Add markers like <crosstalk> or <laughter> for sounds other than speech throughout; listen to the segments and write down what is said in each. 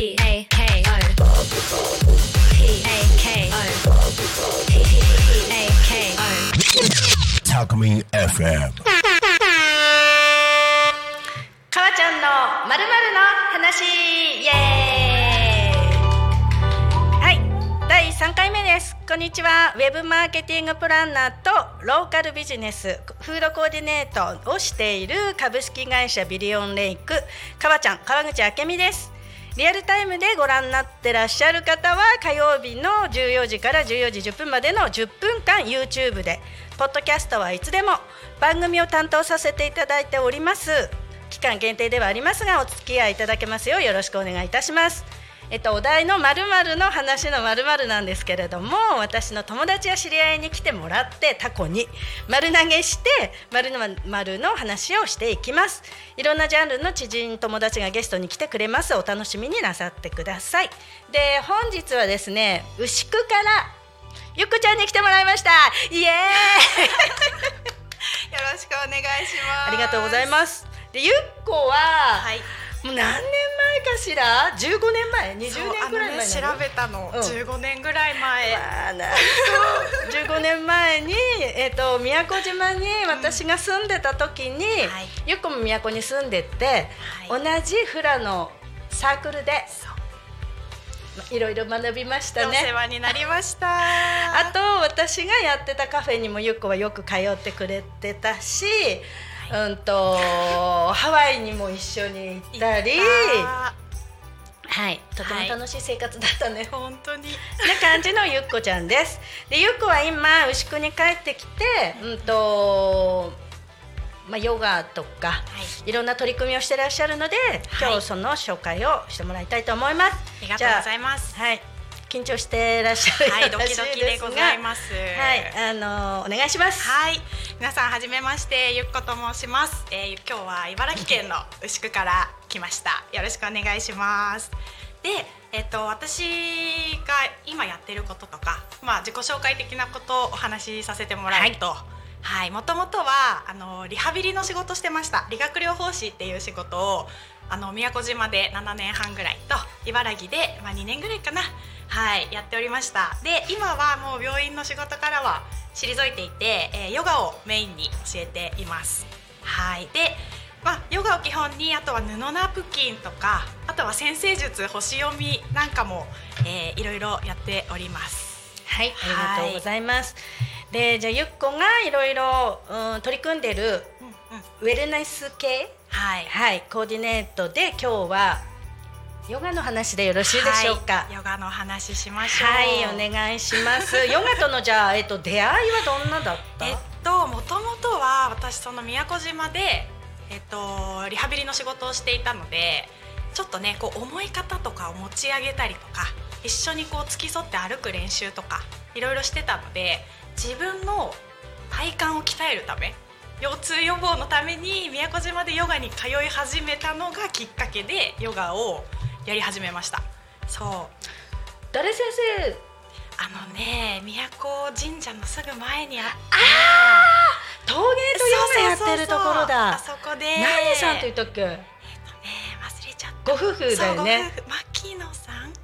P A K O P A K O P A K O Talk Me FM. かわちゃんのまるまるの話。イエーイはい第3回目です。こんにちは。ウェブマーケティングプランナーとローカルビジネスフードコーディネートをしている株式会社ビリオンレイク。かわちゃん川口明美です。リアルタイムでご覧になってらっしゃる方は火曜日の14時から14時10分までの10分間 YouTube でポッドキャストはいつでも番組を担当させていただいております期間限定ではありますがお付き合いいただけますようよろしくお願いいたします。えっと、お題のまるの話のまるなんですけれども私の友達や知り合いに来てもらってタコに丸投げして丸の丸の話をしていきます。いろんなジャンルの知人友達がゲストに来てくれます。お楽しみになさってください。で本日はですね牛久からゆっこちゃんに来てもらいました。イエーイ！<laughs> よろしくお願いします。ありがとうございます。でゆっこは、はい。もう何年前かしら？15年前？20年ぐらい前ね調べたの、うん。15年ぐらい前。まあ、な。んと15年前に、えっと宮古島に私が住んでた時に、はい。ゆっこも宮古に住んでて、は同じフラのサークルでいろいろ学びましたお世ね。話になりました。<laughs> あと私がやってたカフェにもゆっこはよく通ってくれてたし、うんとハワイにも一緒に行ったり、あはい、とても楽しい生活だったね。ー本当に。な感じのゆっこちゃんです。でゆっこは今牛久に帰ってきて、うんとまあヨガとか、い、ろんな取り組みをしてらっしゃるので、今日その紹介をしてもらいたいと思います。ありがとうございます。はい、緊張してらっしゃるはい、ドキドキでございます。はい、あのお願いします。はい、皆さんはじめましてゆっこと申します、えー、今日は茨城県の牛久から来ました。よろしくお願いします。で、えっ、と私が今やってることとかまあ自己紹介的なことをお話しさせてもらうと。はい、もともとはあのリハビリの仕事してました。理学療法士っていう仕事をあの宮古島で7年半ぐらいと茨城で、まあ、2年ぐらいかなはいやっておりました。で今はもう病院の仕事からは退いていて、えーヨガをメインに教えています。はいでまあ、ヨガを基本にあとは布ナプキンとかあとは先生術星読みなんかも、えーいろいろやっております。はい、ありがとうございます。で、じゃあゆっこがいろいろうん取り組んでるうんうん。ウェルネス系？はい。はい、コーディネートで今日はヨガの話でよろしいでしょうか？はい、ヨガのお話ししましょうはい、お願いします。<laughs> ヨガとのじゃあえっと出会いはどんなだった？えっともともとは私その宮古島でえっとリハビリの仕事をしていたのでちょっとねこう重い方とかを持ち上げたりとか一緒にこう付き添って歩く練習とかいろいろしてたので自分の体幹を鍛えるため腰痛予防のために宮古島でヨガに通い始めたのがきっかけでヨガをやり始めました。そう。誰先生？あのね宮古神社のすぐ前にあった。陶芸とヨガやってるところだ。あそこで。何さんと言ったっけ？えっとね忘れちゃった。ご夫婦だよね。牧野さんだっ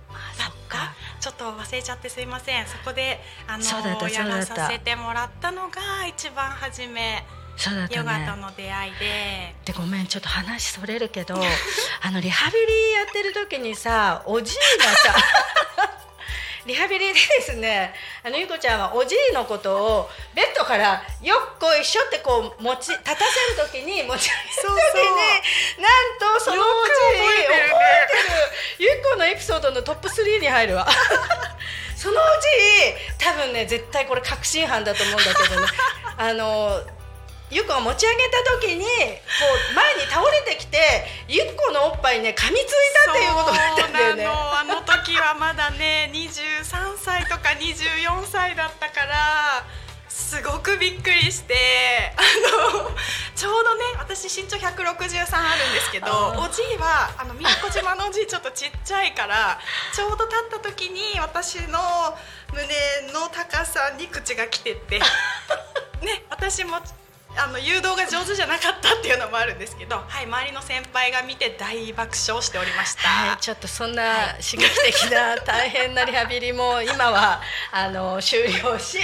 た。ちょっと忘れちゃってすいません。そこであのやらさせてもらったのが一番初めそうだったヨガとね。の出会いで。でごめんちょっと話それるけど <laughs> あのリハビリやってる時にさおじいがさ <laughs> リハビリでですねあのゆこちゃんはおじいのことをベッドからよっこいしょってこう持ち立たせる時に持ち上げる時になんとそのおじい覚えてる。ねゆっこのエピソードのトップ3に入るわ。<laughs> そのおじい多分ね絶対これ確信犯だと思うんだけどね。あのゆっこが持ち上げた時にこう前に倒れてきてゆっこのおっぱいね噛みついたっていうことだったんだよね。あの時はまだね23歳とか24歳だったからすごくびっくりしてあのちょうどね私身長163あるんですけどおじいはあの宮古島のおじいちょっとちっちゃいからちょうど立った時に私の胸の高さに口が来てて <laughs> ね私もあの誘導が上手じゃなかったっていうのもあるんですけど、はい、周りの先輩が見て大爆笑しておりました。はい、ちょっとそんな刺激的な大変なリハビリも今はあの終了し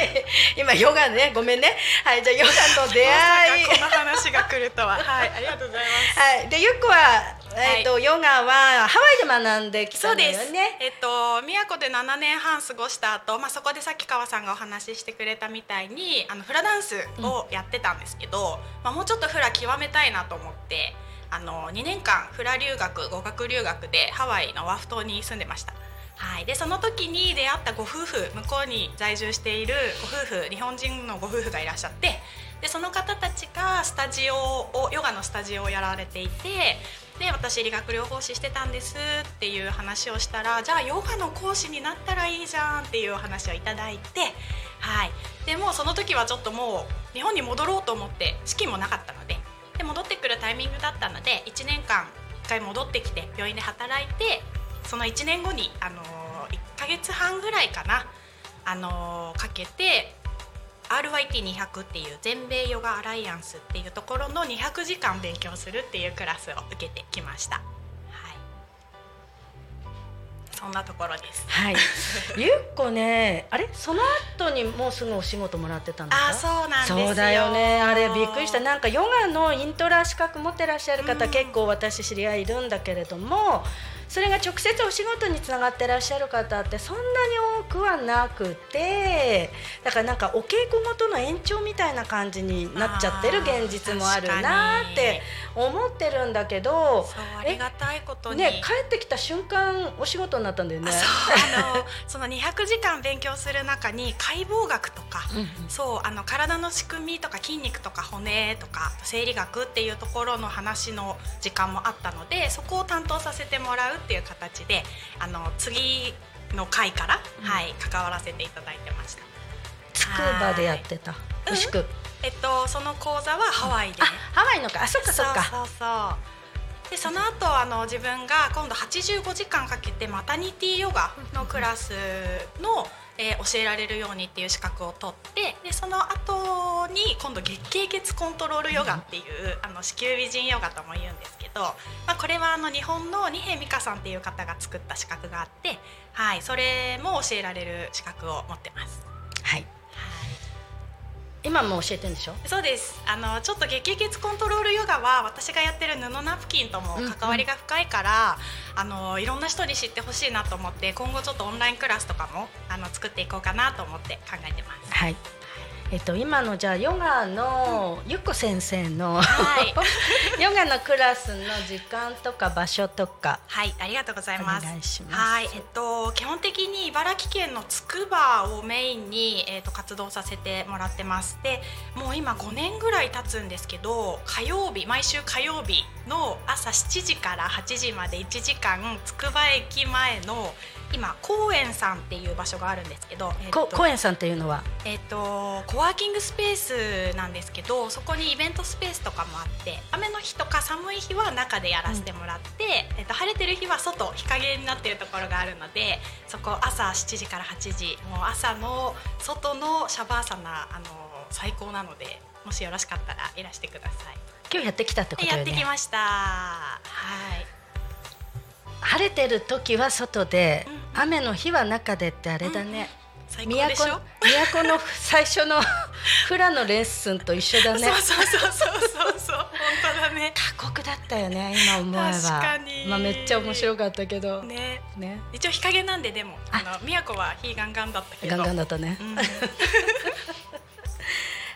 今ヨガねごめんねはいじゃあヨガの出会い <laughs> この話が来るとは、はい、ありがとうございます。はいでゆっこはえっ、と、ヨガはハワイで学んできただよそうんです。ねえっと宮古で7年半過ごした後、まあそこでさっき川さんがお話ししてくれたみたいにあのフラダンスをやってたんですけど、まあもうちょっとフラ極めたいなと思って、あの2年間フラ留学語学留学でハワイのワフ島に住んでました。はい、でその時に出会ったご夫婦向こうに在住しているご夫婦日本人のご夫婦がいらっしゃってでその方たちがスタジオをヨガのスタジオをやられていてで私理学療法士してたんですっていう話をしたらじゃあヨガの講師になったらいいじゃんっていうお話をいただいてはい。でもその時はちょっともう日本に戻ろうと思って資金もなかったのでで戻ってくるタイミングだったので1年間1回戻ってきて病院で働いてその1年後に、あのー、1ヶ月半ぐらいかな、あのーかけて RYT200 っていう全米ヨガアライアンスっていうところの200時間勉強するっていうクラスを受けてきました。はい、そんなところです。はい。<laughs> ゆっこねあれ？その後にもうすぐお仕事もらってたんですか？あ、そうなんですよ。そうだよね。あれびっくりした。なんかヨガのイントラ資格持ってらっしゃる方、うん。結構私知り合いいるんだけれどもそれが直接お仕事につながってらっしゃる方ってそんなに多くはなくてだからなんかお稽古ごとの延長みたいな感じになっちゃってる現実もあるなーって思ってるんだけどありがたいことに。ね帰ってきた瞬間お仕事になったんだよね。あの <laughs> その200時間勉強する中に解剖学とか、うんうんそうあの体の仕組みとか筋肉とか骨とか生理学っていうところの話の時間もあったのでそこを担当させてもらうっていう形であの次の回から、うん。はい関わらせていただいてました。つくばでやってた。うん。牛久。えっとその講座はハワイで、あハワイのか。あそっかそっか。そうそうそう。でその後あの自分が今度85時間かけてマタニティヨガのクラスの、えー教えられるようにっていう資格を取ってでその後に今度月経血コントロールヨガっていう、あの子宮美人ヨガとも言うんですけど、まあ、これはあの日本の二瓶美香さんっていう方が作った資格があって、はい、それも教えられる資格を持ってます。今も教えてるんでしょ？そうですあのちょっと月経血コントロールヨガは私がやってる布ナプキンとも関わりが深いから、あのいろんな人に知ってほしいなと思って今後ちょっとオンラインクラスとかもあの作っていこうかなと思って考えてます。はい。えっと今のじゃあヨガのゆっこ先生のはい <laughs> ヨガのクラスの時間とか場所とかはい、ありがとうございます。はい、えっと基本的に茨城県のつくばをメインにえっと活動させてもらってます。で、もう今5年ぐらい経つんですけど、火曜日毎週火曜日の朝7時から8時まで1時間つくば駅前の今公園さんっていう場所があるんですけど、えっこと公園さんっていうのは？えっとコワーキングスペースなんですけどそこにイベントスペースとかもあって雨の日とか寒い日は中でやらせてもらって、えっと、晴れてる日は外日陰になってるところがあるのでそこ朝7時から8時もう朝の外のシャバーサナあの最高なのでもしよろしかったらいらしてください。今日やってきたってことよねやってきました。はい。晴れてる時は外で、うん。雨の日は中でってあれだね、最高でしょ？都の <laughs> 最初のフラのレッスンと一緒だね。そうそうそうそうそうそう。本当だね。過酷だったよね今思えば。確かに。まあ、めっちゃ面白かったけど。ね。ね。一応日陰なんででもあの宮古は日ガンガンだったけど。ガンガンだったね、うん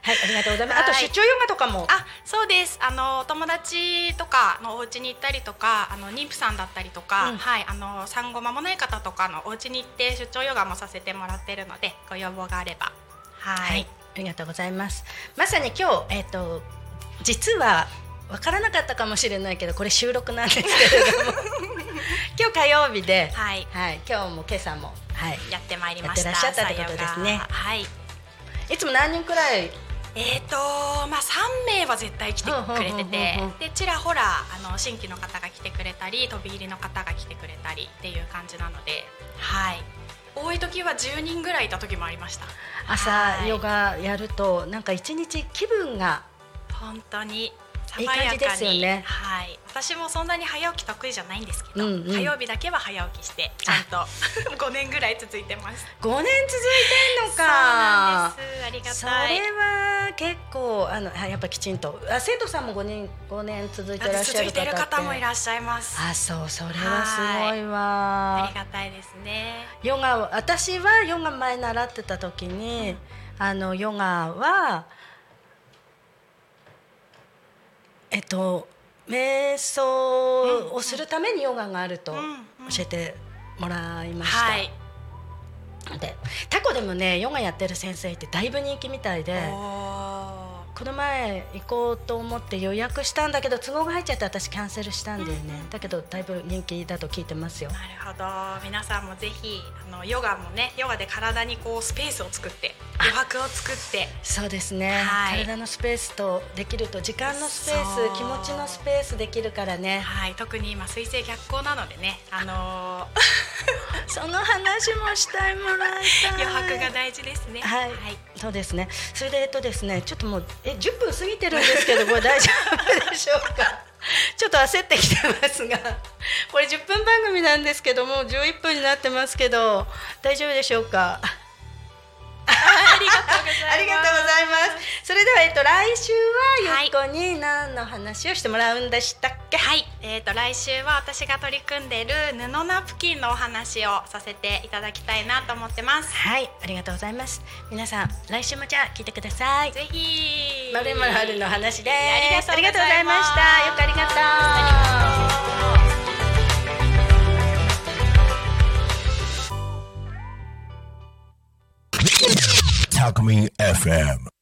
はいありがとうございます、あとはい出張ヨガとかも？あそうです。あのお友達とかのお家に行ったりとかあの妊婦さんだったりとか、うん。はいあの産後間もない方とかのお家に行って出張ヨガもさせてもらってるのでご要望があれば。はい、はい、ありがとうございます。まさに今日、えっ、と、実は。わからなかったかもしれないけど、これ収録なんですけれども。<laughs> 今日火曜日で、はい。はい、今日も今朝も、はい。やってまいりました。やってらっしゃったってことですね。はい。いつも何人くらい。えーとまあ、3名は絶対来てくれててでちらほらあの新規の方が来てくれたり飛び入りの方が来てくれたりっていう感じなので、はい、多い時は10人ぐらいいた時もありました。朝はい。ヨガやると、なんか一日気分が。本当に爽いいやかに。感じですよね。はい。私もそんなに早起き得意じゃないんですけど、うんうん。火曜日だけは早起きしてちゃんと <laughs> 5年ぐらい続いてます。5年続いてんのそうかなんです。ありがそたい。れは結構あのあやっぱきちんと。あ生徒さんも5年5年続いてらっしゃる方って。る方もいらっしゃいます。あそうそれはすごいあわりがたいですね。ヨガは私はヨガ前習ってた時に、あのヨガはえっと瞑想をするためにヨガがあると教えてもらいました。はい。でタコでもねヨガやってる先生ってだいぶ人気みたいでおこの前行こうと思って予約したんだけど都合が入っちゃって私キャンセルしたんだよね、だけどだいぶ人気だと聞いてますよ。ーなるほど。皆さんもぜひあのヨガもねヨガで体にこうスペースを作って余白を作って。そうですね、はい。体のスペースとできると時間のスペース気持ちのスペースできるからね。はい。特に今水星逆行なのでねあの <laughs> その話もしたいもらいたい。ー余白が大事ですね。はい、そうですね。それでえっとですねちょっともうえ10分過ぎてるんですけどこれ大丈夫でしょうか？<laughs> ちょっと焦ってきてますが。これ10分番組なんですけどもう11分になってますけど大丈夫でしょうか？ありがとうありがとうございます。それではえっと来週はゆっこに何の話をしてもらうんでしたっけ？はい、えー、と来週は私が取り組んでいる布ナプキンのお話をさせていただきたいなと思ってます。はい。ありがとうございます。皆さん来週もじゃあ聞いてください。ぜひ。まるまるの話です。ありがとうございました。よくありがとう Alchemy FM.